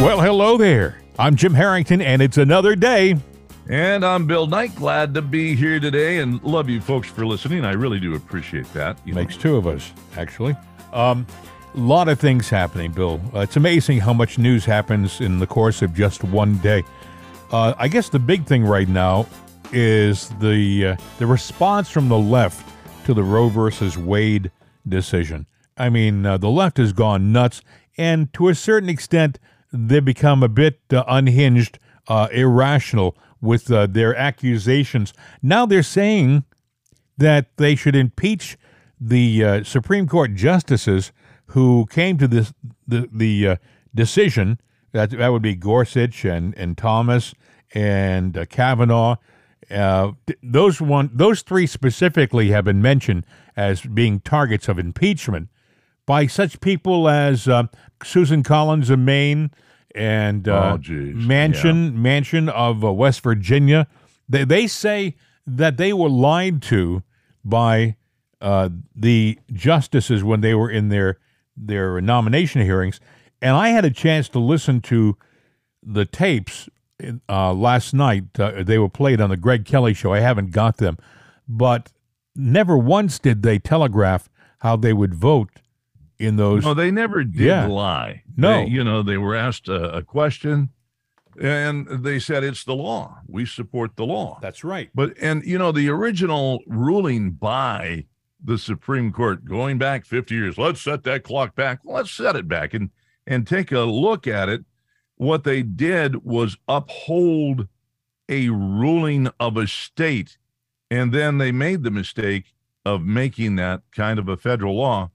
Well, hello there. I'm Jim Harrington, and it's another day. And I'm Bill Knight. Glad to be here today and love you folks for listening. I really do appreciate that. You Makes know. two of us, actually. Um, a lot of things happening, Bill. Uh, it's amazing how much news happens in the course of just one day. Uh, I guess the big thing right now is the uh, the response from the left to the Roe versus Wade decision. I mean, uh, the left has gone nuts, and to a certain extent, they become a bit uh, unhinged, uh, irrational with uh, their accusations. Now they're saying that they should impeach the uh, Supreme Court justices who came to this the the uh, decision. That that would be Gorsuch and and Thomas and uh, Kavanaugh. those one those three specifically have been mentioned as being targets of impeachment by such people as Susan Collins of Maine and uh, oh, Manchin yeah. Manchin of uh, West Virginia. They they say that they were lied to by uh, the justices when they were in their their nomination hearings, and I had a chance to listen to the tapes uh, last night. Uh, they were played on the Greg Kelly show. I haven't got them, but never once did they telegraph how they would vote in those. No, they never did yeah. lie. No, they, you know, they were asked a, a, question, and they said it's the law. We support the law. That's right. But and you know, the original ruling by the Supreme Court going back 50 years. Let's set that clock back. Well, let's set it back and and take a look at it. What they did was uphold a ruling of a state, and then they made the mistake of making that kind of a federal law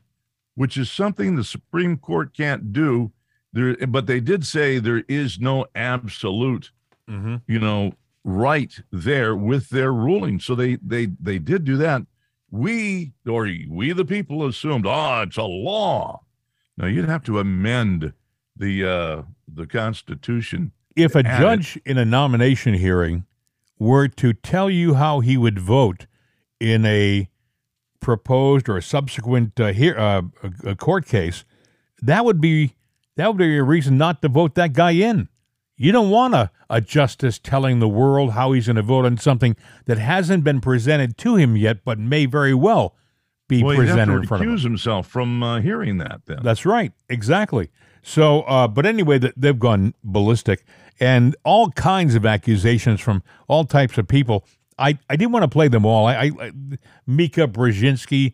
which is something the Supreme Court can't do. There, but they did say there is no absolute, mm-hmm. you know, right there with their ruling. So they they they did do that. We or we the people assumed, oh, it's a law. Now you'd have to amend the uh the Constitution. If a judge it. in a nomination hearing were to tell you how he would vote in a proposed or a subsequent uh, uh, a, a court case, that would be that would be a reason not to vote that guy in. You don't want a, a justice telling the world how he's going to vote on something that hasn't been presented to him yet, but may very well be well, presented in front of him. Accuse himself from uh, hearing that. Then that's right, exactly. So, uh, but anyway, they've gone ballistic, and all kinds of accusations from all types of people. I, I didn't want to play them all. I, I Mika Brzezinski,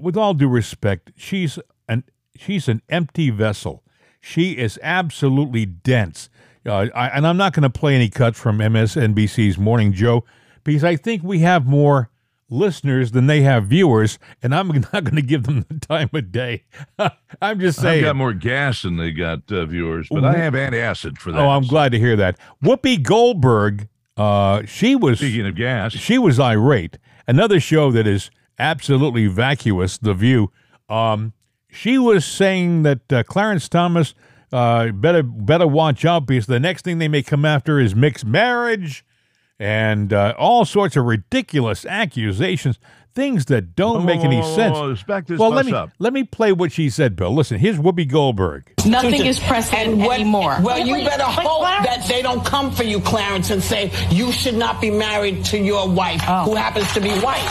with all due respect, she's an she's an empty vessel. She is absolutely dense. Uh, I, and I'm not going to play any cuts from MSNBC's Morning Joe because I think we have more listeners than they have viewers, and I'm not going to give them the time of day. I'm just saying. I've got more gas than they got uh, viewers, but I have antacid for that. Oh, I'm glad to hear that. Whoopi Goldberg uh, she was speaking of gas. She was irate. Another show that is absolutely vacuous. The View. Um, she was saying that uh, Clarence Thomas uh, better better watch out because the next thing they may come after is mixed marriage and uh, all sorts of ridiculous accusations things that don't make any sense. well, let me up. let me play what she said, Bill. Listen, here's Whoopi Goldberg. Nothing is precedent anymore. Well, you better hope that they don't come for you, Clarence, and say you should not be married to your wife, oh. who happens to be white,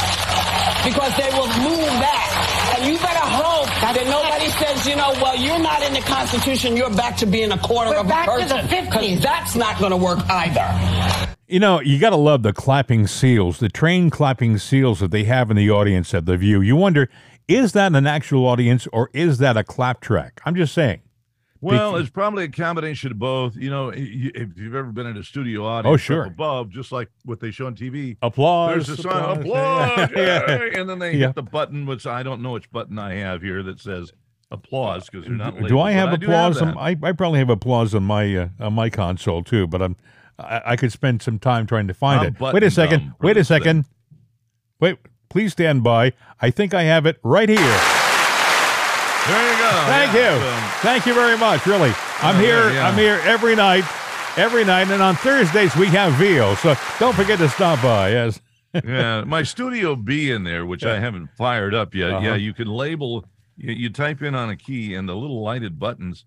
because they will move that. And you better hope that nobody says, you know, well, you're not in the Constitution. You're back to being a quarter We're of a person. Because that's not going to work either. You know, you got to love the clapping seals, the trained clapping seals that they have in the audience at the View. You wonder, is that an actual audience or is that a clap track? I'm just saying. Well, it's probably a combination of both. You know, if you've ever been in a studio audience, oh sure, above, just like what they show on TV, applause. There's a sign, applause, yeah. and then they yeah. hit the button, which I don't know which button I have here that says applause because they're not. Labeled, do I have applause? I, on, I, I probably have applause on my uh, on my console too, but I'm I, I could spend some time trying to find I'm it. Wait a second. Wait a second. Thing. Wait, please stand by. I think I have it right here. There you go. Thank yeah, you. Thank you very much. Really, I'm here. Yeah. I'm here every night, every night, and on Thursdays we have veal. So don't forget to stop by. Yes. yeah, my Studio B in there, which. I haven't fired up yet. Uh-huh. Yeah, you can label. You, you type in on a key, and the little lighted buttons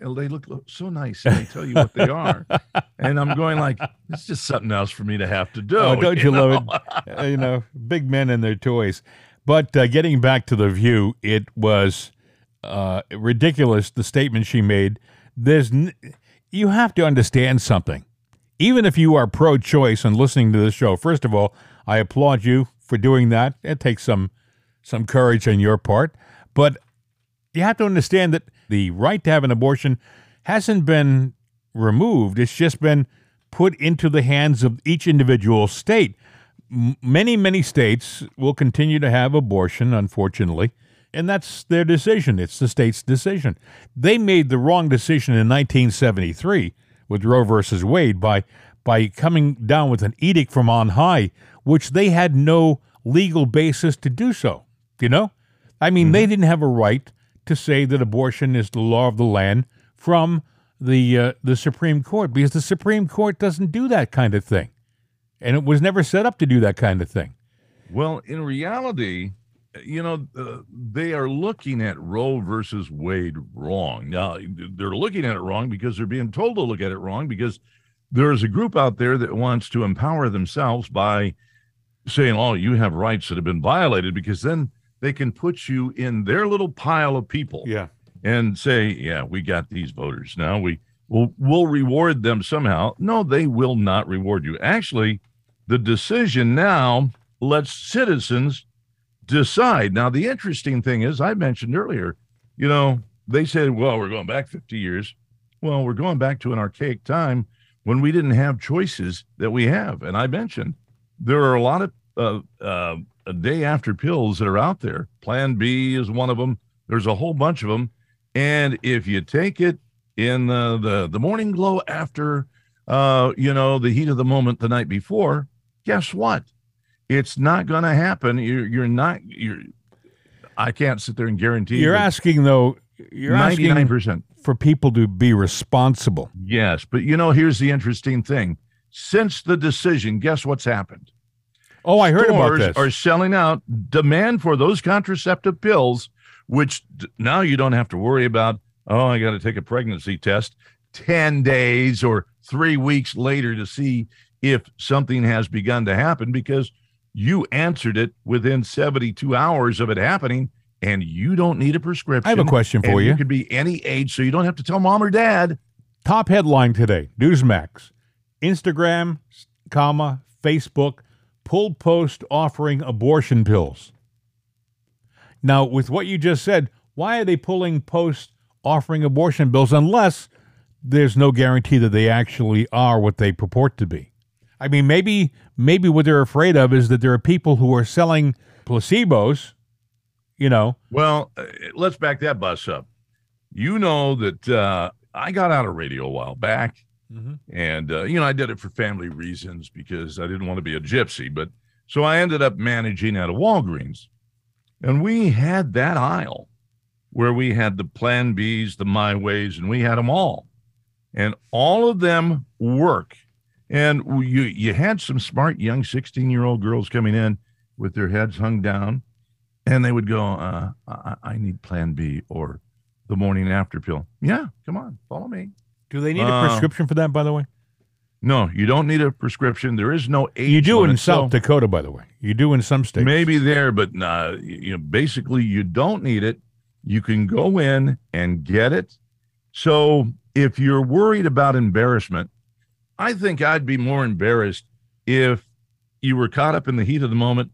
They look so nice. And they tell you what they are, and I'm going like, it's just something else for me to have to do. Oh, don't you, you know? love it? Uh, you know, big men and their toys. But uh, getting back to the view, it was uh, ridiculous. The statement she made. There's, n- you have to understand something. Even if you are pro-choice and listening to this show, first of all, I applaud you for doing that. It takes some some courage on your part, but you have to understand that the right to have an abortion hasn't been removed. It's just been put into the hands of each individual state. M- many, many states will continue to have abortion, unfortunately, and that's their decision. It's the state's decision. They made the wrong decision in 1973 with Roe versus Wade by by coming down with an edict from on high, which they had no legal basis to do so. You know, I mean, mm-hmm. they didn't have a right to say that abortion is the law of the land from the uh, the Supreme Court because the Supreme Court doesn't do that kind of thing, and it was never set up to do that kind of thing. Well, in reality, you know, uh, they are looking at Roe versus Wade wrong. Now, they're looking at it wrong because they're being told to look at it wrong because there's a group out there that wants to empower themselves by saying, "Oh, you have rights that have been violated," because then they can put you in their little pile of people. Yeah. And say, yeah, we got these voters. Now we will we'll reward them somehow. No, they will not reward you. Actually, the decision now lets citizens decide. Now, the interesting thing is, I mentioned earlier, you know, they said, well, we're going back 50 years. Well, we're going back to an archaic time when we didn't have choices that we have. And I mentioned there are a lot of uh, uh, day after pills that are out there. Plan B is one of them. There's a whole bunch of them. And if you take it in the the, the morning glow after, uh, you know, the heat of the moment the night before, guess what? It's not going to happen. You're, you're not, you're, I can't sit there and guarantee. You're asking though, you're 99%. asking for people to be responsible. Yes. But you know, here's the interesting thing. Since the decision, guess what's happened? Oh, I heard about this. Are selling out demand for those contraceptive pills, which now you don't have to worry about. Oh, I got to take a pregnancy test ten days or three weeks later to see if something has begun to happen because you answered it within 72 hours of it happening and you don't need a prescription. I have a question for you. You could be any age, so you don't have to tell mom or dad. Top headline today Newsmax Instagram, comma, Facebook pulled post offering abortion pills. Now, with what you just said, why are they pulling post offering abortion pills unless there's no guarantee that they actually are what they purport to be? I mean, maybe maybe what they're afraid of is that there are people who are selling placebos, you know. Well, uh, let's back that bus up. You know that uh, I got out of radio a while back Mm-hmm. And, uh, you know, I did it for family reasons because I didn't want to be a gypsy. But so I ended up managing at a Walgreens. And we had that aisle where we had the Plan Bs, the My Ways, and we had them all. And all of them work. And you, you had some smart young 16 year old girls coming in with their heads hung down, and they would go, uh, I, I need Plan B or the morning after pill. Yeah, come on, follow me. Do they need a uh, prescription for that, by the way? No, you don't need a prescription. There is no age. You do in South so Dakota, by the way. You do in some states. Maybe there, but nah, you know, basically, you don't need it. You can go in and get it. So if you're worried about embarrassment, I think I'd be more embarrassed if you were caught up in the heat of the moment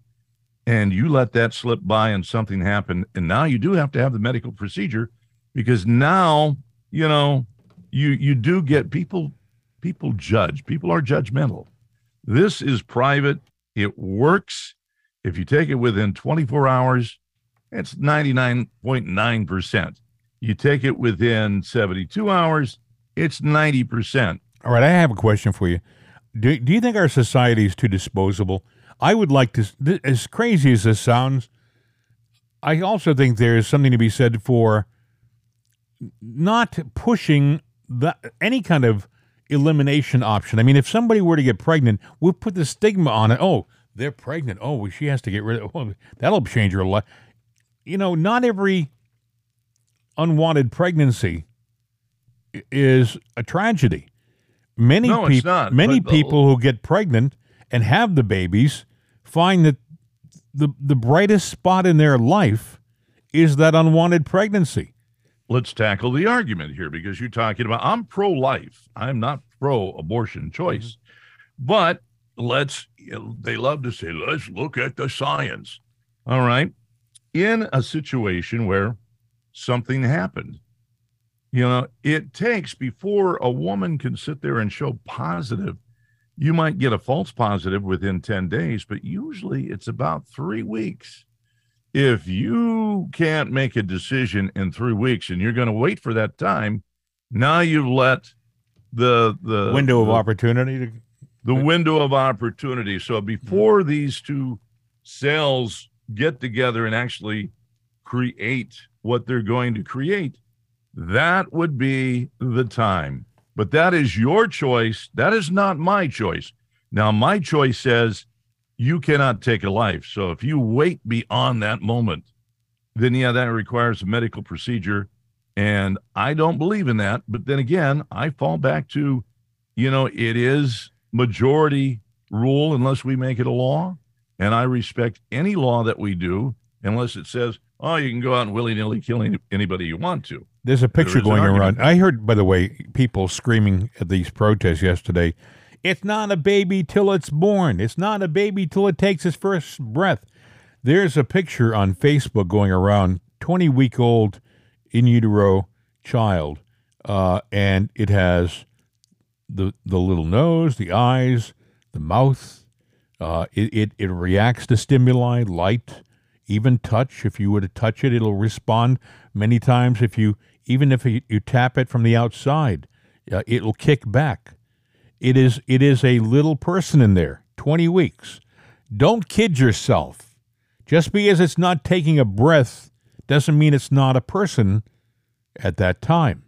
and you let that slip by and something happened. And now you do have to have the medical procedure because now, you know, you you do get people people judge. People are judgmental. This is private. It works. If you take it within 24 hours it's 99.9% you take it within 72 hours it's 90% all right i have a question for you. Do, do you think our society is too disposable? I would like to as crazy as this sounds i also think there is something to be said for not pushing that any kind of elimination option. I mean, if somebody were to get pregnant, we'll put the stigma on it. Oh, they're pregnant. Oh, well, she has to get rid of. Oh, that'll change her life. You know, not every unwanted pregnancy is a tragedy. Many No, people, not, many but the- people who get pregnant and have the babies find that the the brightest spot in their life is that unwanted pregnancy. Let's tackle the argument here because you're talking about I'm pro life. I'm not pro abortion choice. Mm-hmm. But let's they love to say let's look at the science. All right. In a situation where something happened, you know, it takes before a woman can sit there and show positive. You might get a false positive within 10 days, but usually it's about 3 weeks if you can't make a decision in three weeks and you're going to wait for that time, now you've let the the Window of the, opportunity to the window of opportunity. So mm-hmm. before these two cells get together and actually create what they're going to create, that would be the time. But that is your choice. That is not my choice. Now, my choice says you cannot take a life. So if you wait beyond that moment, then yeah, that requires a medical procedure. And I don't believe in that. But then again, I fall back to, you know, it is majority rule unless we make it a law. And I respect any law that we do unless it says, oh, you can go out and willy nilly kill anybody you want to. There's a picture going around. I heard, by the way, people screaming at these protests yesterday. It's not a baby till it's born. It's not a baby till it takes its first breath. There's a picture on Facebook going around, 20 week old in utero child, uh, and it has the the little nose, the eyes, the mouth. Uh, it, it it reacts to stimuli, light, even touch. If you were to touch it, it'll respond many times. If you even if you, you tap it from the outside, uh, it'll kick back. It is it is a little person in there, twenty weeks. Don't kid yourself. Just because it's not taking a breath doesn't mean it's not a person at that time.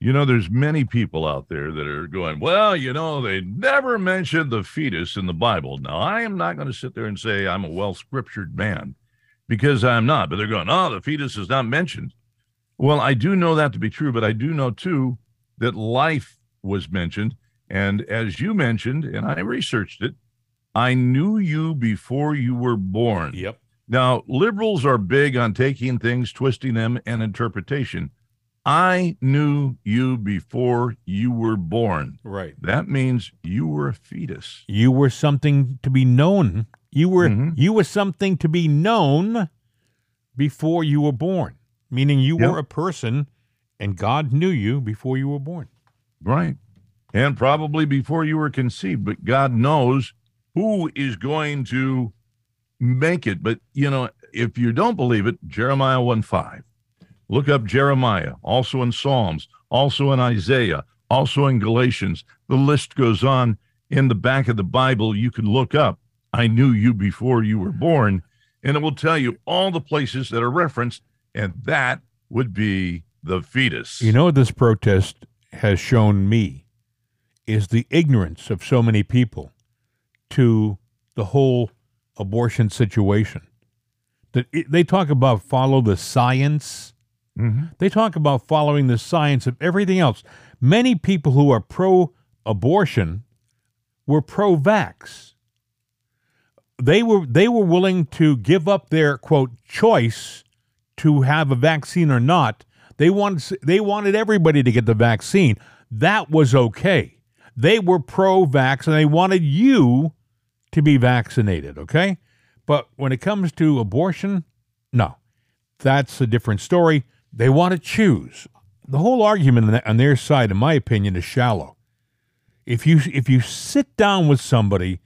You know, there's many people out there that are going, well, you know, they never mentioned the fetus in the Bible. Now, I am not going to sit there and say I'm a well scriptured man because I'm not, but they're going, oh, the fetus is not mentioned. Well, I do know that to be true, but I do know too that life was mentioned. And as you mentioned, and I researched it, I knew you before you were born. Yep. Now, liberals are big on taking things, twisting them, and interpretation. I knew you before you were born. Right. That means you were a fetus. You were something to be known. You were Mhm. you were something to be known before you were born. Meaning you Yep. were a person and God knew you before you were born. Right. And probably before you were conceived, but God knows who is going to make it. But, you know, if you don't believe it, Jeremiah 1 5. Look up Jeremiah, also in Psalms, also in Isaiah, also in Galatians. The list goes on in the back of the Bible. You can look up, I knew you before you were born, and it will tell you all the places that are referenced, and that would be the fetus. You know this protest has shown me is the ignorance of so many people to the whole abortion situation. That they talk about follow the science. Mhm. They talk about following the science of everything else. Many people who are pro abortion were pro vax. They were they were willing to give up their quote choice to have a vaccine or not. They wanted they wanted everybody to get the vaccine. That was okay. They were pro vax and they wanted you to be vaccinated, okay? But when it comes to abortion, no. That's a different story. They want to choose. The whole argument on their side, in my opinion, is shallow. If you if you sit down with somebody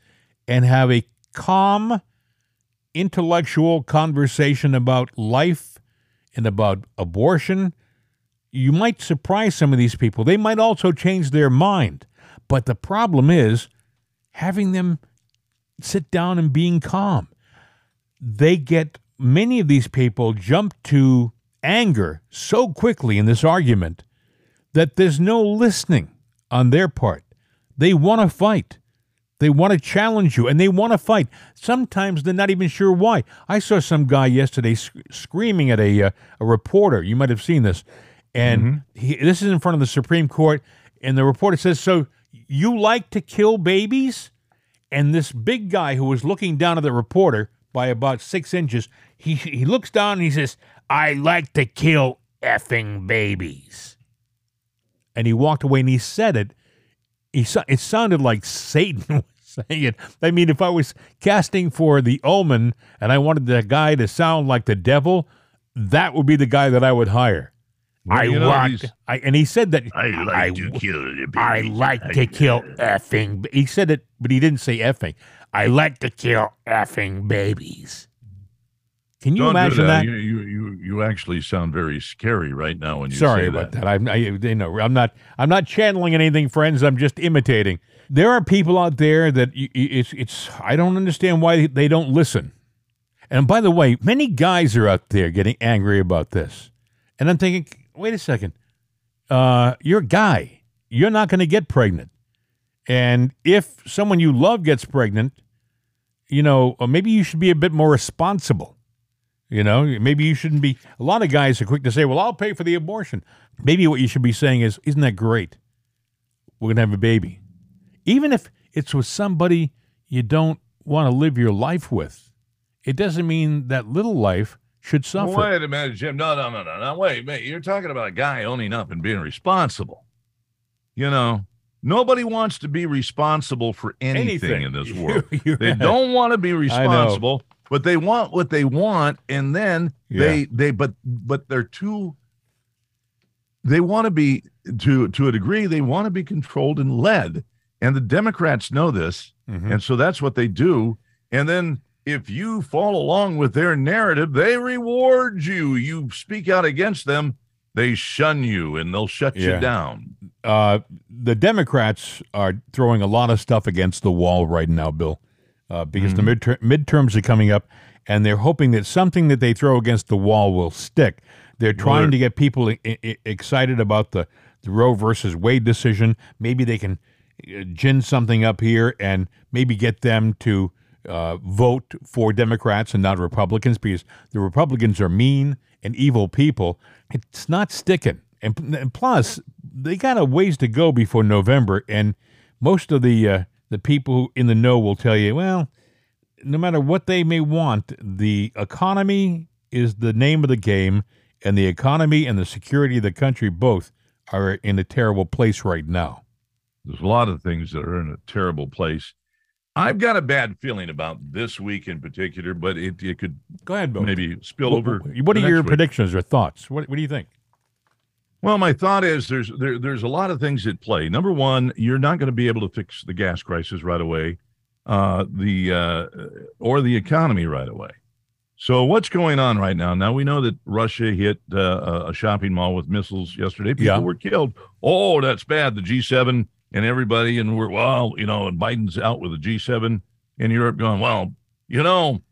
and have a calm, intellectual conversation about life and about abortion, you might surprise some of these people. They might also change their mind. But the problem is having them sit down and being calm. They get many of these people jump to anger so quickly in this argument that there's no listening on their part. They want to fight. They want to challenge you and they want to fight. Sometimes they're not even sure why. I saw some guy yesterday sc- screaming at a, uh, a reporter. You might have seen this. And Mm-hmm. he, this is in front of the Supreme Court. And the reporter says, So you like to kill babies? And this big guy who was looking down at the reporter by about six inches, he, he looks down and he says, I like to kill effing babies. And he walked away and he said it. He, it sounded like Satan was saying it. I mean, if I was casting for the omen and I wanted the guy to sound like the devil, that would be the guy that I would hire. Well, I you know, want, these- I, and he said that I like to kill I like to kill effing. He said it, but he didn't say effing. I like to kill effing babies. Can you Don't imagine that? You, you you you actually sound very scary right now when you Sorry say about that. I'm, I, you know, I'm not, I'm not channeling anything, friends. I'm just imitating. There are people out there that it's, it's. I don't understand why they don't listen. And by the way, many guys are out there getting angry about this, and I'm thinking, wait a second, uh, you're a guy. You're not going to get pregnant, and if someone you love gets pregnant, you know, uh, maybe you should be a bit more responsible. You know, maybe you shouldn't be. A lot of guys are quick to say, well, I'll pay for the abortion. Maybe what you should be saying is, isn't that great? We're going to have a baby. Even if it's with somebody you don't want to live your life with, it doesn't mean that little life should suffer. Wait a minute, Jim. No, no, no, no, no. Wait, wait. You're talking about a guy owning up and being responsible. You know, nobody wants to be responsible for anything, in this world. They right. don't want to be responsible, but they want what they want, and then they they but but they're too. They want to be to to a degree. They want to be controlled and led, and the Democrats know this, Mhm. and so that's what they do. And then if you fall along with their narrative, they reward you. You speak out against them, they shun you and they'll shut Yeah. you down. uh, the Democrats are throwing a lot of stuff against the wall right now, Bill, uh, because the midter- midterms are coming up, and they're hoping that something that they throw against the wall will stick. They're trying they're- to get people I- I- excited about the, the Roe versus Wade decision. Maybe they can uh, gin something up here and maybe get them to uh, vote for Democrats and not Republicans because the Republicans are mean and evil people. It's not sticking. And, and plus, they got a ways to go before November, and most of the uh, the people in the know will tell you, well, no matter what they may want, the economy is the name of the game, and the economy and the security of the country both are in a terrible place right now. There's a lot of things that are in a terrible place. I've got a bad feeling about this week in particular, but it, it could Go ahead, Bill. maybe spill What, over. what are your week. predictions or thoughts? What, what do you think? Well, my thought is there's there, there's a lot of things at play. Number one, you're not going to be able to fix the gas crisis right away, uh, the uh, or the economy right away. So what's going on right now? Now we know that Russia hit uh, a shopping mall with missiles yesterday. People Yeah. were killed. Oh, that's bad. The G7 and everybody, and we're well, you know, and Biden's out with the G7 in Europe, going well, you know,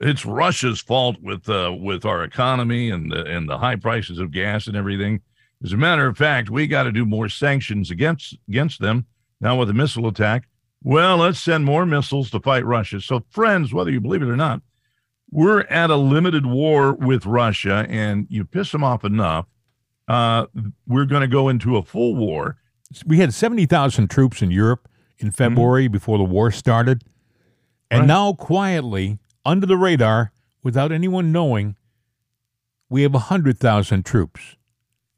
it's Russia's fault with uh, with our economy and the, and the high prices of gas and everything. As a matter of fact, we got to do more sanctions against against them now with the missile attack. Well, let's send more missiles to fight Russia. So, friends, whether you believe it or not, we're at a limited war with Russia, and you piss them off enough, uh, we're going to go into a full war. We had 70,000 troops in Europe in mm-hmm. February before the war started. And Right. now, quietly, under the radar, without anyone knowing, we have 100,000 troops.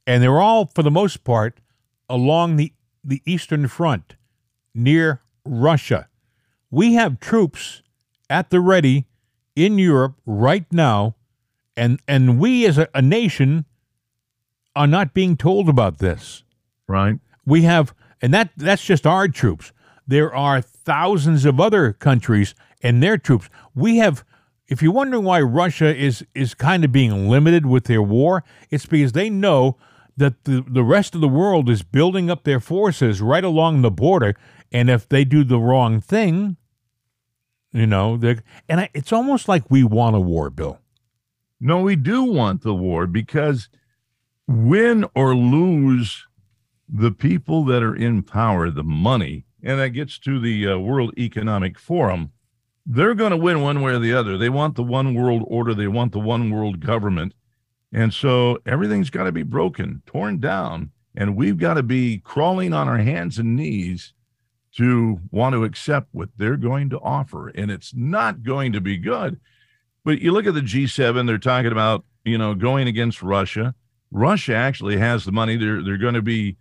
And they're all, for the most part, along the, the Eastern Front near Russia. We have troops at the ready in Europe right now. And, and we, as a, a nation, are not being told about this Right. We have and that that's just our troops. There are thousands of other countries and their troops. We have if you're wondering why russia is is kind of being limited with their war it's because they know that the, the rest of the world is building up their forces right along the border and if they do the wrong thing you know and I, it's almost like we want a war bill. No, we do want the war because win or lose the people that are in power, the money, and that gets to the uh, World Economic Forum, they're going to win one way or the other. They want the one world order, they want the one world government. And so everything's got to be broken, torn down, and we've got to be crawling on our hands and knees to want to accept what they're going to offer. And it's not going to be good. But you look at the G7, they're talking about, you know, going against Russia. Russia actually has the money. They're they're going to be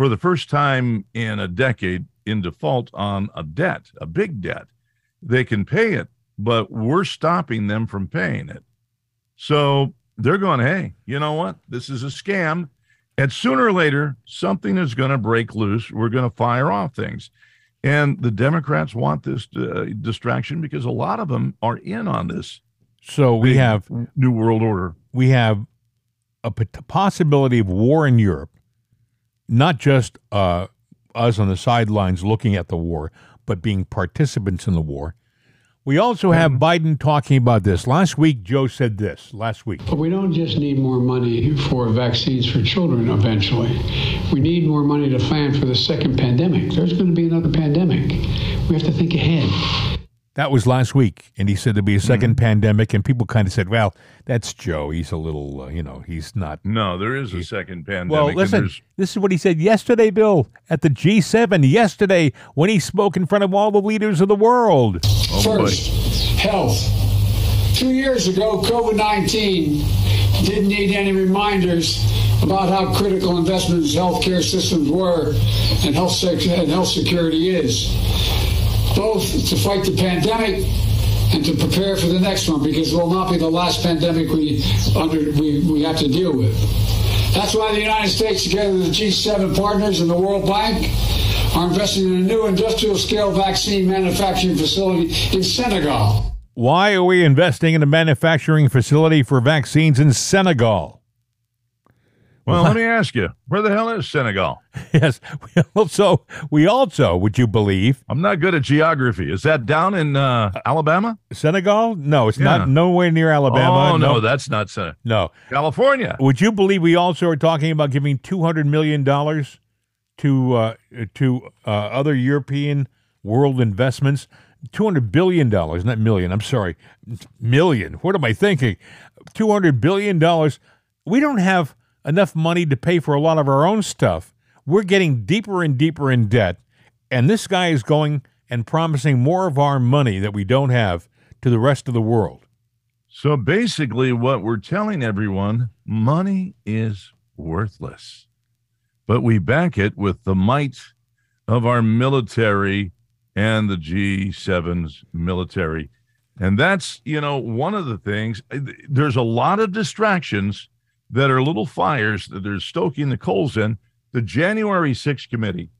for the first time in a decade in default on a debt, a big debt. They can pay it, but we're stopping them from paying it. So they're going, hey, you know what? This is a scam. And sooner or later, something is going to break loose. We're going to fire off things. And the Democrats want this uh, distraction because a lot of them are in on this. So we have New World Order. We have a possibility of war in Europe, not just uh, us on the sidelines looking at the war, but being participants in the war. We also have Biden talking about this. Last week, Joe said this. Last week. But we don't just need more money for vaccines for children eventually. We need more money to plan for the second pandemic. There's going to be another pandemic. We have to think ahead. That was last week, and he said there'd be a 2nd mm-hmm. pandemic, and people kind of said, "Well, that's Joe. He's a little, uh, you know, he's not." No, there is a second pandemic. Well, listen, this is what he said yesterday, Bill, at the G7 yesterday when he spoke in front of all the leaders of the world. Oh, First, boy. health. Two years ago, COVID nineteen didn't need any reminders about how critical investments in healthcare systems were and health, sec- and health security is both to fight the pandemic and to prepare for the next one because it will not be the last pandemic we under we, we have to deal with. That's why the United States, together with the G7 partners and the World Bank, are investing in a new industrial scale vaccine manufacturing facility in Senegal. Why are we investing in a manufacturing facility for vaccines in Senegal? Well, let me ask you, where the hell is Senegal? yes. We also, we also, would you believe? I'm not good at geography. Is that down in uh, Alabama? Senegal? No, it's yeah. not nowhere near Alabama. Oh, no, no that's not Senegal. No. California. Would you believe we also are talking about giving $200 million to, uh, to uh, other European world investments? $200 billion, not million, I'm sorry, million. What am I thinking? $200 billion. We don't have enough money to pay for a lot of our own stuff. We're getting deeper and deeper in debt, and this guy is going and promising more of our money that we don't have to the rest of the world. So basically, what we're telling everyone money is worthless, but we back it with the might of our military and the G7's military. And that's, you know, one of the things. Eh, there's a lot of distractions that are little fires that they're stoking the coals in. The January 6th committee,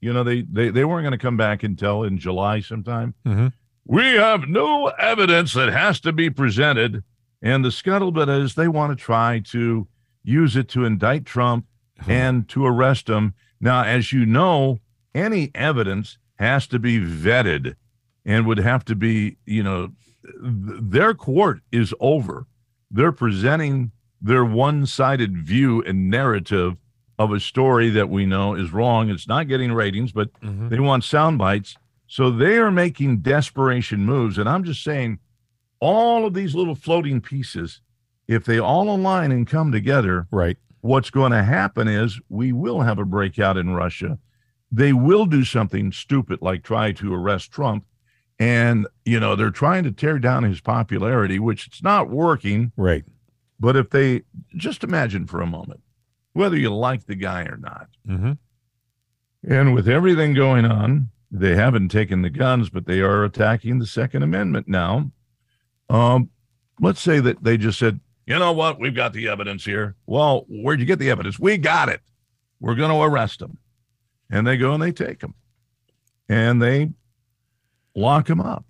you know, they they, they weren't going to come back until in July sometime. Mm-hmm. We have no evidence that has to be presented. And the scuttlebutt is they want to try to use it to indict Trump mm-hmm. and to arrest him. Now, as you know, any evidence has to be vetted and would have to be, you know, their court is over. They're presenting their one sided view and narrative of a story that we know is wrong. It's not getting ratings, but mm-hmm. they want sound bites. So they are making desperation moves. And I'm just saying, all of these little floating pieces, if they all align and come together, right, what's going to happen is we will have a breakout in Russia. They will do something stupid like try to arrest Trump. And, you know, they're trying to tear down his popularity, which it's not working. Right. But if they just imagine for a moment, whether you like the guy or not, mm-hmm. and with everything going on, they haven't taken the guns, but they are attacking the Second Amendment now. Um, let's say that they just said, you know what, we've got the evidence here. Well, where'd you get the evidence? We got it. We're going to arrest them. And they go and they take them and they lock them up.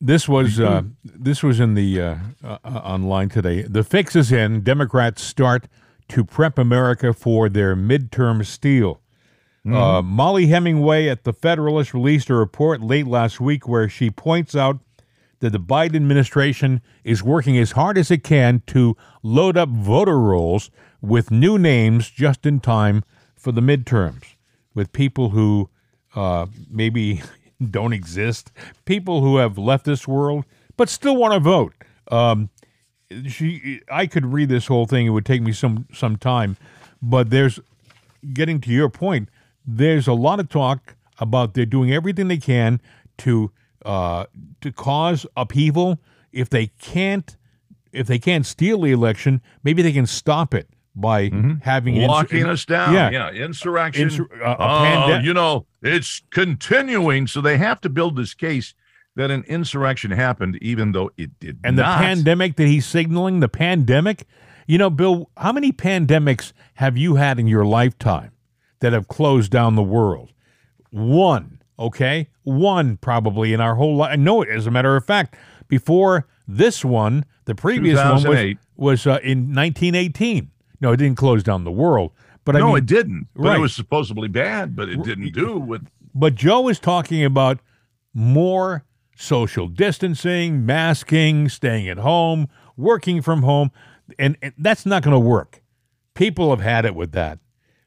This was uh, this was in the uh, uh, online today. The fix is in. Democrats start to prep America for their midterm steal. Mm-hmm. Uh, Mollie Hemingway at the Federalist released a report late last week where she points out that the Biden administration is working as hard as it can to load up voter rolls with new names just in time for the midterms, with people who uh, maybe don't exist, people who have left this world but still want to vote. Um, she I could read this whole thing. It would take me some some time, but there's getting to your point. There's a lot of talk about they're doing everything they can to uh, to cause upheaval. If they can't if they can't steal the election, maybe they can stop it by having ins- locking us down. Yeah. Yeah, insurrection. Insur- uh, a oh, pande- you know, it's continuing. So they have to build this case that an insurrection happened, even though it did and the pandemic that he's signaling, the pandemic. You know, Bill, how many pandemics have you had in your lifetime that have closed down the world? One, okay? One probably in our whole life. I know it, as a matter of fact. Before this one, the previous one was, was uh, in 1918. No, it didn't close down the world. But I no, mean, it didn't. But Right. it was supposedly bad, but it didn't do what But Joe is talking about more social distancing, masking, staying at home, working from home, and, and that's not going to work. People have had it with that.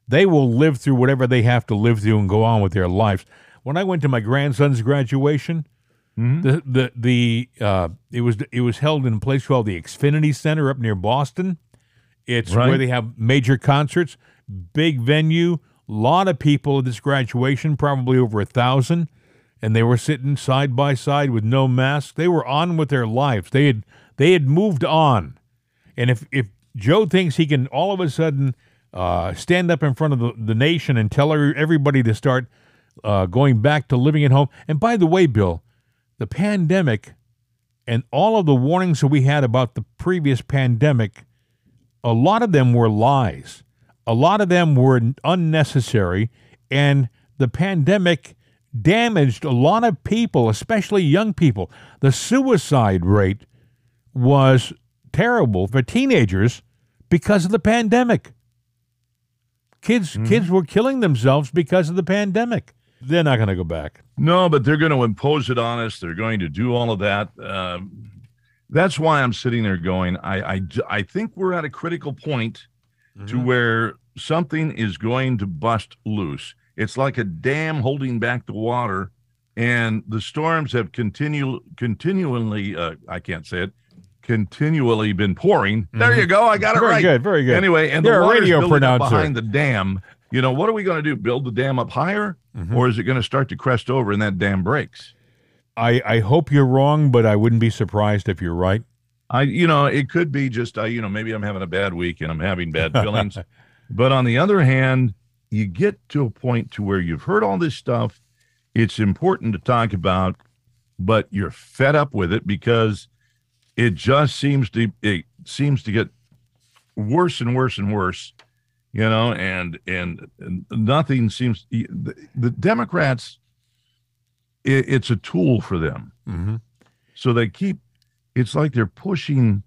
They will live through whatever they have to live through and go on with their lives. When I went to my grandson's graduation, the the the uh, it was it was held in a place called the Xfinity Center up near Boston. It's Right. where they have major concerts, big venue, a lot of people at this graduation, probably over a thousand, and they were sitting side by side with no mask. They were on with their lives. They had they had moved on, and if if Joe thinks he can all of a sudden uh, stand up in front of the, the nation and tell everybody to start uh, going back to living at home, and by the way, Bill, the pandemic and all of the warnings that we had about the previous pandemic, a lot of them were lies. A lot of them were unnecessary, and the pandemic damaged a lot of people, especially young people. The suicide rate was terrible for teenagers because of the pandemic. Kids kids were killing themselves because of the pandemic. They're not going to go back. No, but they're going to impose it on us. They're going to do all of that. Um, that's why I'm sitting there going, I, I, I think we're at a critical point to where something is going to bust loose. It's like a dam holding back the water, and the storms have continue continually. Uh, I can't say it. Continually been pouring. There you go. I got it Very right. Very good, very good. Anyway, and You're the a water's radio building pronouncer. behind the dam. You know what are we going to do? Build the dam up higher, Mm-hmm. or is it going to start to crest over and that dam breaks? I, I hope you're wrong, but I wouldn't be surprised if you're right. I, you know, it could be just, uh, you know, maybe I'm having a bad week and I'm having bad feelings. but on the other hand, you get to a point to where you've heard all this stuff. It's important to talk about, but you're fed up with it because it just seems to it seems to get worse and worse and worse, you know, and and, and nothing seems the, the Democrats. It, it's a tool for them. Mm-hmm. So they keep it's like they're pushing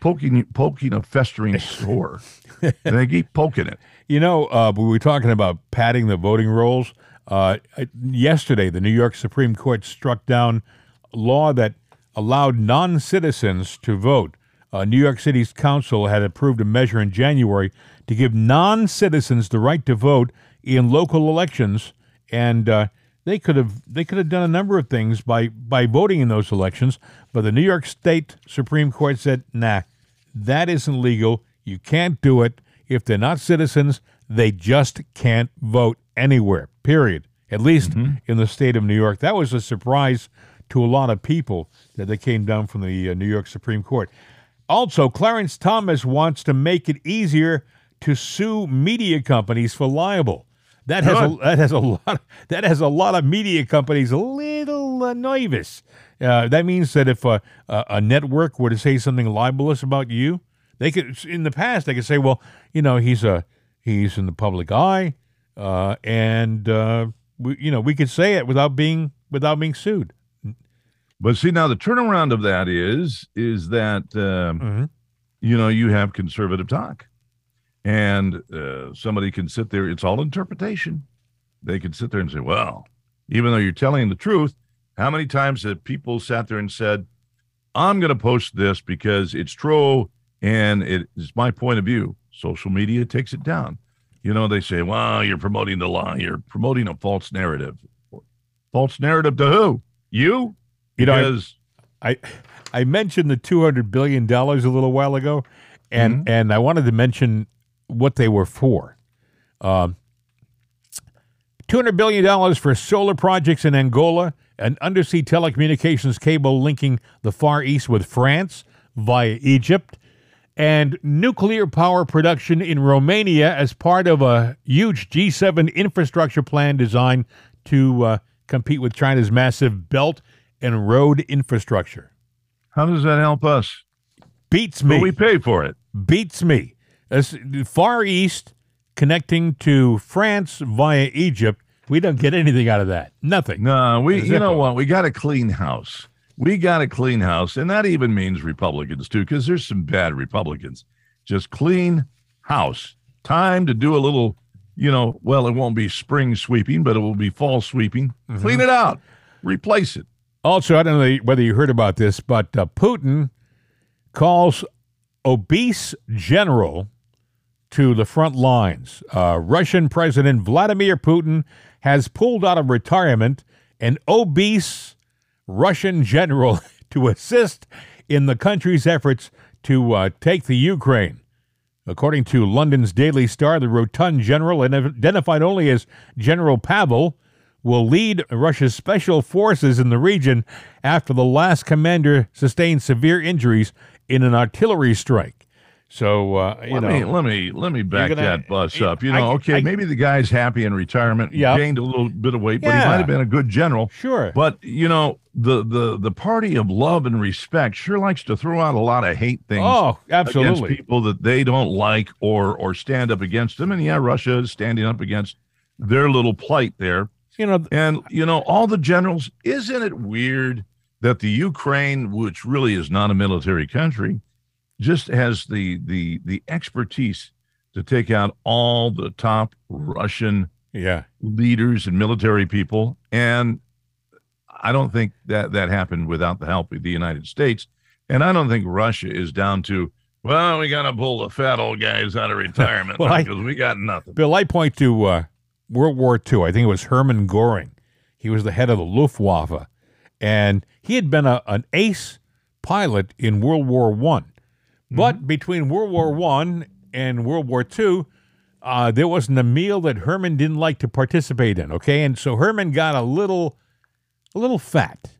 poking poking a festering sore. and they keep poking it. You know, uh, we were talking about padding the voting rolls. Uh, yesterday, the New York Supreme Court struck down a law that allowed non citizens to vote. Uh, New York City's council had approved a measure in January to give non citizens the right to vote in local elections, and uh, they could have they could have done a number of things by by voting in those elections. But the New York State Supreme Court said, "Nah, that isn't legal. You can't do it. If they're not citizens, they just can't vote anywhere, period. At least in the state of New York. That was a surprise to a lot of people that they came down from the uh, New York Supreme Court. Also, Clarence Thomas wants to make it easier to sue media companies for libel. That has a, that has a lot that has a lot of media companies a little uh, nervous. Uh, that means that if a, a, network were to say something libelous about you, they could in the past they could say, well, you know, he's a he's in the public eye, uh, and uh, we, you know we could say it without being without being sued. But see now the turnaround of that is is that um, Mhm. you know you have conservative talk, and uh, somebody can sit there. It's all interpretation. They can sit there and say, well, even though you're telling the truth, how many times have people sat there and said, I'm going to post this because it's true and it is my point of view. Social media takes it down. You know, they say, well, you're promoting the lie. You're promoting a false narrative. False narrative to who? You? You know, I- Because I I mentioned the two hundred billion dollars a little while ago, and and I wanted to mention what they were for. Um, two hundred billion dollars for solar projects in Angola, an undersea telecommunications cable linking the Far East with France via Egypt, and nuclear power production in Romania as part of a huge G7 infrastructure plan designed to uh, compete with China's massive belt and road infrastructure. How does that help us? Beats me. But we pay for it. beats me. As Far East connecting to France via Egypt, we don't get anything out of that. Nothing. No, we. You know what? We got a clean house. We got a clean house, and that even means Republicans too, because there's some bad Republicans. Just clean house. Time to do a little. You know, well, it won't be spring sweeping, but it will be fall sweeping. Mm-hmm. Clean it out. Replace it. Also, I don't know whether you heard about this, but uh, Putin calls obese general to the front lines. Uh, Russian President Vladimir Putin has pulled out of retirement an obese Russian general to assist in the country's efforts to uh, take the Ukraine. According to London's Daily Star, the rotund general, identified only as General Pavel, will lead Russia's special forces in the region after the last commander sustained severe injuries in an artillery strike. So, uh, you let know, me let me let me back gonna- that bus up. You I- know, okay, I- maybe the guy's happy in retirement, Yeah. gained a little bit of weight, but he might have been a good general. sure. But you know, the the the party of love and respect sure likes to throw out a lot of hate things oh, against absolutely. people that they don't like or or stand up against them. And yeah, Russia is standing up against their little plight there. You know, And you know, all the generals, isn't it weird that the Ukraine, which really is not a military country, just has the the the expertise to take out all the top Russian yeah. leaders and military people and I don't think that that happened without the help of the United States and I don't think Russia is down to well we got to pull the fat old guys out of retirement Well, I- because we got nothing. Bill, I point to uh, World War II. I think it was Hermann Goring. He was the head of the Luftwaffe, and he had been a, an ace pilot in World War One. But between World War One and World War Two, uh, there wasn't a meal that Herman didn't like to participate in. Okay, and so Herman got a little, a little fat,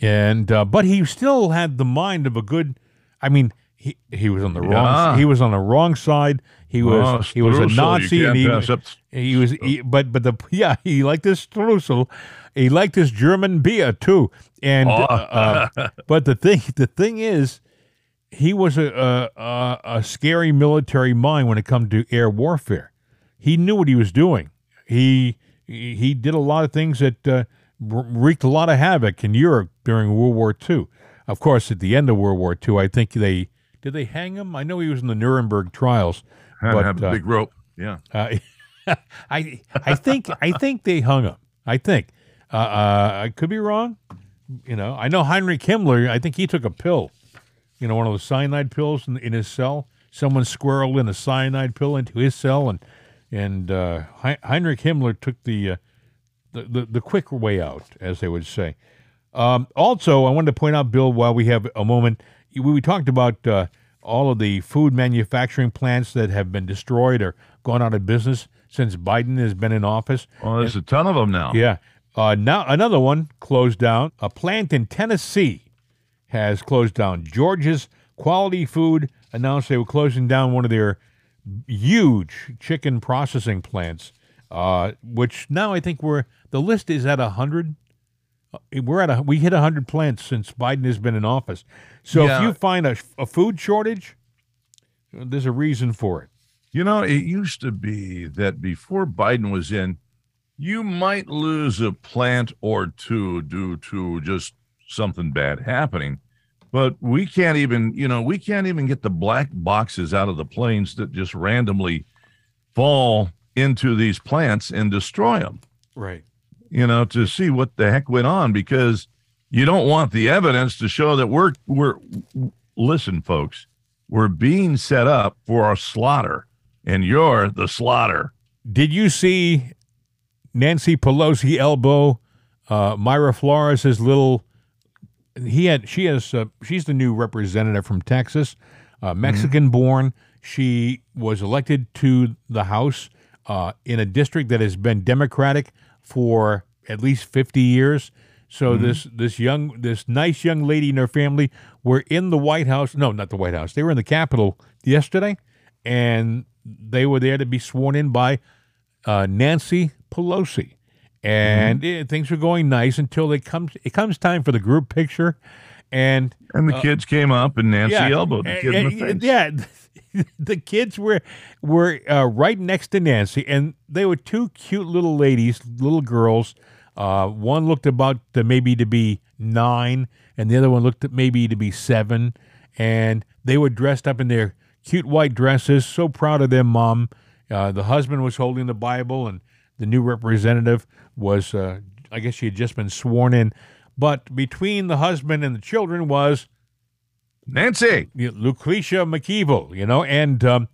and uh, but he still had the mind of a good. I mean, he he was on the Yeah. wrong. He was on the wrong side. He was Oh, he was a Nazi, and he, he was, he, but but the yeah, he liked this streusel, he liked this German beer too, and Oh. uh, uh, but the thing the thing is, he was a, a a scary military mind when it come to air warfare. He knew what he was doing. He he did a lot of things that uh, wreaked a lot of havoc in Europe during World War II. Of course, at the end of World War II, I think they did they hang him. I know he was in the Nuremberg trials, but uh, big rope. Yeah. uh, I I think I think they hung him. I think uh, uh, I could be wrong. You know, I know Heinrich Himmler. I think he took a pill. You know, one of those cyanide pills in, in his cell. Someone squirreled in a cyanide pill into his cell, and and uh, Heinrich Himmler took the, uh, the the the quick way out, as they would say. Um, also, I wanted to point out, Bill, while we have a moment, we, we talked about uh, all of the food manufacturing plants that have been destroyed or gone out of business since Biden has been in office. Well, there's a ton of them now. Yeah. Uh, now another one closed down. A plant in Tennessee has closed down. George's Quality Food announced they were closing down one of their huge chicken processing plants, uh, which now I think we're the list is at a hundred. Uh, We're at a we hit a hundred plants since Biden has been in office. So Yeah. if you find a, a food shortage, there's a reason for it. You know, it used to be that before Biden was in, you might lose a plant or two due to just something bad happening. But we can't even, you know, we can't even get the black boxes out of the planes that just randomly fall into these plants and destroy them, Right. you know, to see what the heck went on because you don't want the evidence to show that we're, we're, listen, folks, we're being set up for our slaughter and you're the slaughter. Did you see Nancy Pelosi elbow uh, Mayra Flores' little he had she has uh, she's the new representative from Texas, uh, Mexican born. She was elected to the House uh, in a district that has been Democratic for at least fifty years. So this this young this nice young lady and her family were in the White House. No, not the White House. They were in the Capitol yesterday, and they were there to be sworn in by uh, Nancy Pelosi, and eh, things were going nice until it comes it comes time for the group picture, and And the kids came up and Nancy yeah, elbowed the eh, kid in eh, the face. yeah. The kids were were uh, right next to Nancy, and they were two cute little ladies, little girls. Uh, one looked about to maybe to be nine, and the other one looked maybe to be seven. And they were dressed up in their cute white dresses. So proud of them, mom. Uh, the husband was holding the Bible, and the new representative was, uh, I guess, she had just been sworn in. But between the husband and the children was Nancy. Lucretia MacEvil, you know, and um,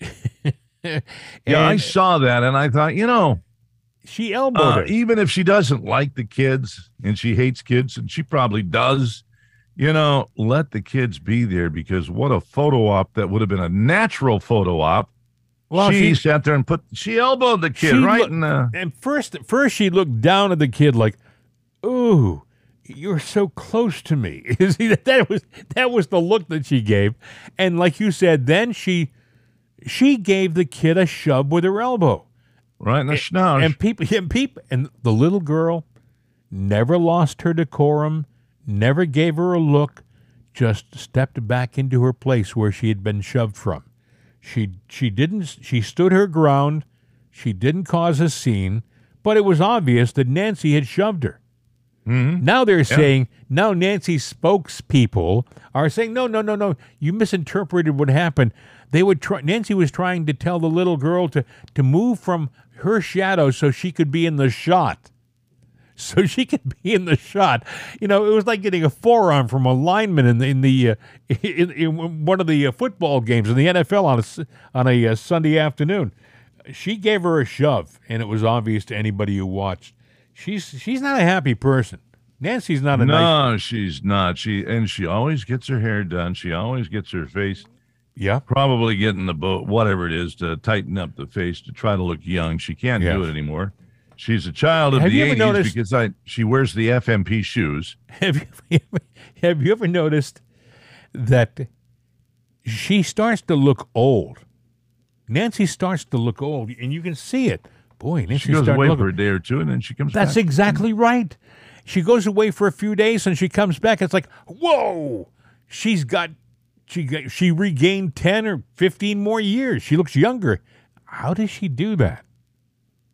Yeah, I saw that and I thought, you know, she elbowed uh, her. even if she doesn't like the kids and she hates kids, and she probably does, you know, let the kids be there because what a photo op that would have been a natural photo op. Well, she, she- sat there and put she elbowed the kid right in the and first, first she looked down at the kid like, "Ooh, you're so close to me." You See, that, that was that was the look that she gave, and like you said, then she she gave the kid a shove with her elbow. right in the schnoz. And people, and people, and the little girl never lost her decorum, never gave her a look, just stepped back into her place where she had been shoved from. She she didn't. She stood her ground. She didn't cause a scene, but it was obvious that Nancy had shoved her. Mm-hmm. Now they're saying now Nancy's spokespeople are saying no no no no you misinterpreted what happened. They would try Nancy was trying to tell the little girl to to move from her shadow so she could be in the shot. So she could be in the shot. You know, it was like getting a forearm from a lineman in the in the uh, in, in one of the uh, football games in the NFL on a on a uh, Sunday afternoon. She gave her a shove, and it was obvious to anybody who watched. She's she's not a happy person. Nancy's not a nice. no, she's not. She and she always gets her hair done. She always gets her face Yeah, probably getting the boat, whatever it is, to tighten up the face to try to look young. She can't do it anymore. She's a child of Have the you ever 80s noticed- because I she wears the FMP shoes. have you have you ever noticed that she starts to look old? Nancy starts to look old, and you can see it. Boy, Nancy She goes away looking- for a day or two and then she comes back. That's back. exactly right. She goes away for a few days and she comes back. It's like, whoa, she's got she got, she regained ten or fifteen more years. She looks younger. How does she do that?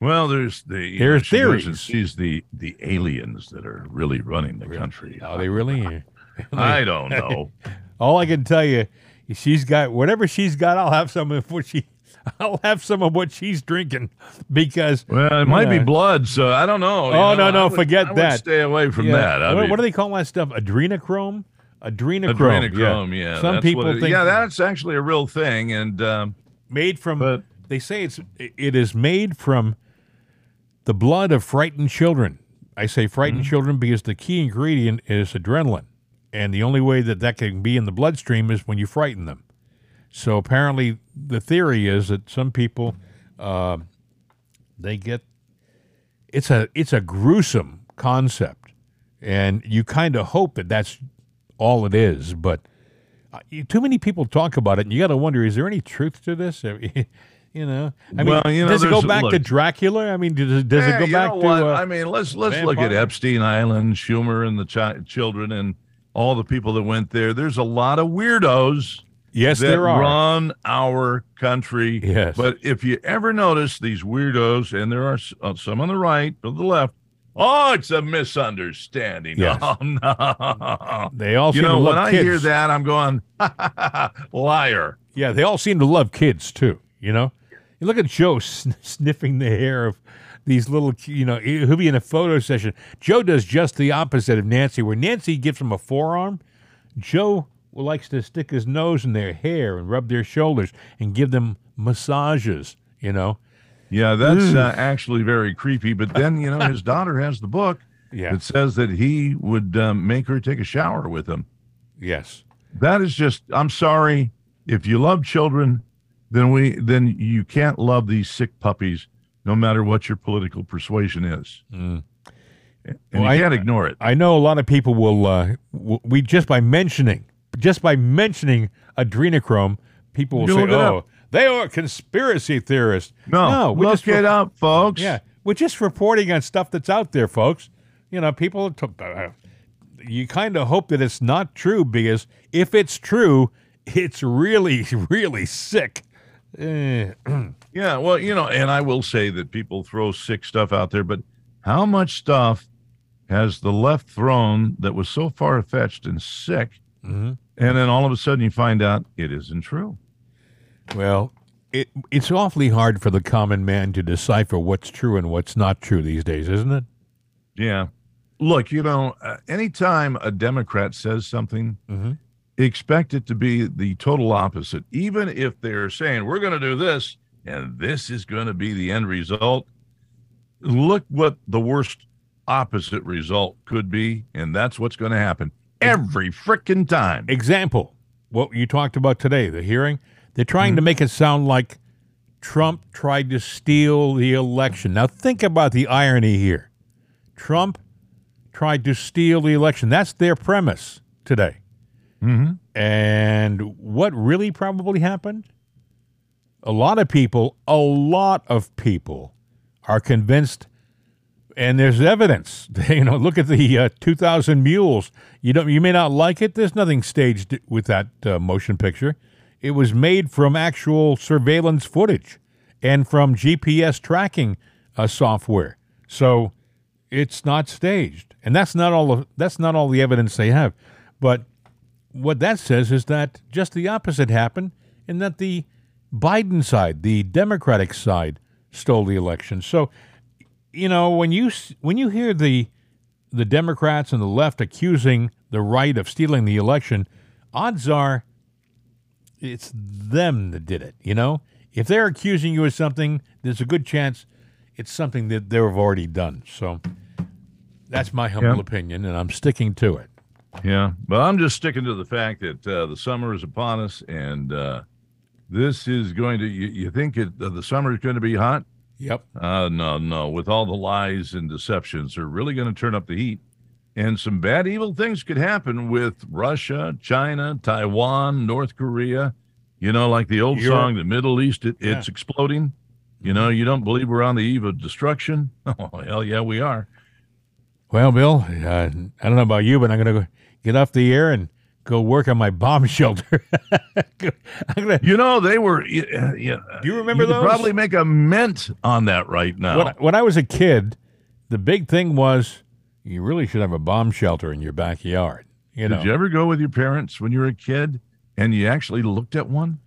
Well, there's the There's know, theories. sees the the aliens that are really running the country. Are they really? I don't know. All I can tell you, she's got whatever she's got. I'll have some of what she. I'll have some of what she's drinking because. Well, it might be blood, so I don't know. you Oh, know, no, no, would- forget that. Stay away from Yeah. that. I What, mean, what do they call that stuff? Adrenochrome. Adrenochrome. adrenochrome? Yeah, Some that's people it- think Yeah, that's actually a real thing, and um, made from But- they say it's it is made from the blood of frightened children i say frightened Mm-hmm. children because the key ingredient is adrenaline and the only way that that can be in the bloodstream is when you frighten them so apparently the theory is that some people uh, they get it's a it's a gruesome concept and you kind of hope that that's all it is but uh, too many people talk about it, and you got to wonder: is there any truth to this? you know, I mean, Well, you know, does it go back to Dracula? I mean, does, does Yeah, it go back to? Uh, I mean, let's let's look at? Epstein Island, Schumer, and the chi- children, and all the people that went there. There's a lot of weirdos yes, that there are. run our country. Yes. But if you ever notice these weirdos, and there are uh, some on the right, or the left, oh, it's a misunderstanding. Yes. Oh no. They all You know, when I kids. hear that, I'm going, liar. Yeah, they all seem to love kids too. You know, you look at Joe sn- sniffing the hair of these little. You know, he'll be in a photo session. Joe does just the opposite of Nancy, where Nancy gives him a forearm. Joe likes to stick his nose in their hair and rub their shoulders and give them massages. You know, Yeah, that's uh, actually very creepy. But then, you know, his daughter has the book, Yeah. that says that he would um, make her take a shower with him. Yes. That is just. I'm sorry. If you love children, then we then you can't love these sick puppies, no matter what your political persuasion is. And Well, you I- can't ignore it. I know a lot of people will. Uh, we just by mentioning, just by mentioning adrenochrome, people will You say, up. "Oh, they are conspiracy theorists." No, we look just it up, folks. Yeah, we're just reporting on stuff that's out there, folks. You know, people. T- uh, you kind of hope that it's not true because if it's true, it's really, really sick. Eh, Yeah, well, you know, and I will say that people throw sick stuff out there, but how much stuff has the left thrown that was so far fetched and sick, Mhm. and then all of a sudden you find out it isn't true? Well, it, it's awfully hard for the common man to decipher what's true and what's not true these days, isn't it? Yeah. Look, you know, uh, anytime a Democrat says something, Mhm. Expect it to be the total opposite. Even if they're saying, we're going to do this and this is going to be the end result, look what the worst opposite result could be. And that's what's going to happen every frickin' time. Example, what you talked about today, the hearing, they're trying to mm-hmm. make it sound like Trump tried to steal the election. Now, think about the irony here. Trump tried to steal the election. That's their premise today. Mm-hmm. And what really probably happened? A lot of people, a lot of people are convinced, and there's evidence. You know, look at the uh, 2,000 Mules. You don't, you may not like it. There's nothing staged with that uh, motion picture. It was made from actual surveillance footage and from GPS tracking uh, software. So it's not staged, and that's not all. Of, that's not all the evidence they have. But what that says is that just the opposite happened, and that the Biden side, the Democratic side, stole the election. So, you know, when you when you hear the the Democrats and the left accusing the right of stealing the election, odds are it's them that did it. You know, if they're accusing you of something, there's a good chance it's something that they've already done. So. That's my humble Yeah. opinion, and I'm sticking to it. Yeah, but I'm just sticking to the fact that uh, the summer is upon us, and uh, this is going to. You, you think it, uh, the summer is going to be hot? Yep. Uh, no, no. With all the lies and deceptions, they're really going to turn up the heat, and some bad, evil things could happen with Russia, China, Taiwan, North Korea. You know, like the old Europe. song, "The Middle East, it, Yeah. it's exploding." You know, you don't believe we're on the eve of destruction? Oh, hell yeah, we are. Well, Bill, uh, I don't know about you, but I'm going to get off the air and go work on my bomb shelter. Gonna, You know, they were. Uh, yeah, yeah. Do you remember could those? Probably make a mint on that right now. when, I- when I was a kid, the big thing was you really should have a bomb shelter in your backyard. You know, Did you ever go with your parents when you were a kid and you actually looked at one?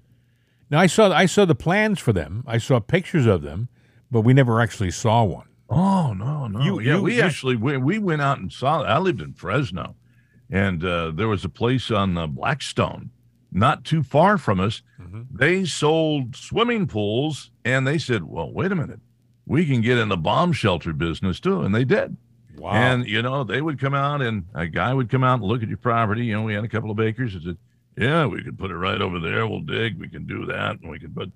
now I saw I saw the plans for them. I saw pictures of them, but we never actually saw one. Oh no, no. You- yeah, you- we you- actually we, we went out and saw. I lived in Fresno, and uh, there was a place on uh, Blackstone, not too far from us. Mm-hmm. They sold swimming pools, and they said, "Well, wait a minute, we can get in the bomb shelter business too," and they did. Wow. And you know, they would come out, and a guy would come out and look at your property. You know, we had a couple of acres. and said, "Yeah, we could put it right over there. We'll dig. We can do that, and we can put."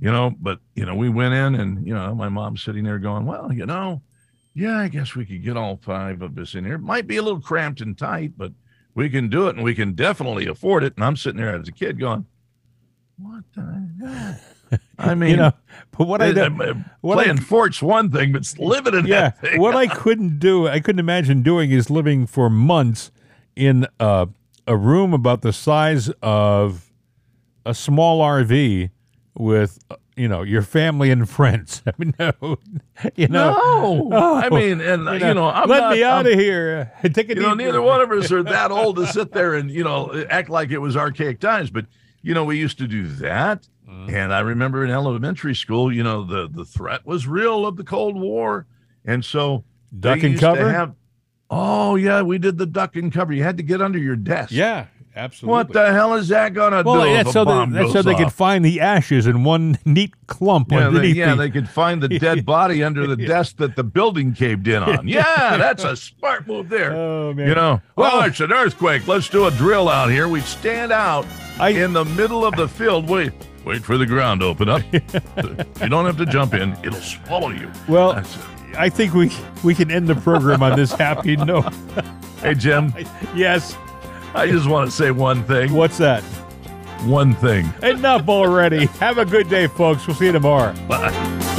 You know, but you know, we went in, and you know, my mom's sitting there going, "Well, you know, yeah, I guess we could get all five of us in here. It might be a little cramped and tight, but we can do it, and we can definitely afford it." And I'm sitting there as a kid going, "What the hell?" I mean, you know, but what I uh, don't, uh, I- playing fort's one thing, but living in yeah, that thing. what I couldn't do, I couldn't imagine doing is living for months in a, a room about the size of a small RV with, uh, you know, your family and friends. I mean, no, you know, No, Oh, I mean, and you know, I'm let not, me out I'm- of here. Take a You know, neither one of us are that old to sit there and you know act like it was archaic times. But you know, we used to do that, Mm-hmm. and I remember in elementary school, you know, the the threat was real of the Cold War, and so Duck and cover? have- oh yeah, we did the duck and cover. You had to get under your desk. Yeah, Absolutely. What the hell is that gonna Well, do? that's so, they, that's so they could find the ashes in one neat clump Yeah, they, yeah, the, they could find the dead body under the desk that the building caved in on. Yeah, that's a smart move there. Oh, man. You know, Well- well, it's an earthquake. Let's do a drill out here. We stand out I- in the middle of the field. Wait, wait for the ground to open up. you don't have to jump in; it'll swallow you. Well, That's. I think we we can end the program on this happy note. hey Jim, yes. I just want to say one thing. What's that? One thing. Enough already. Have a good day, folks. We'll see you tomorrow. Bye.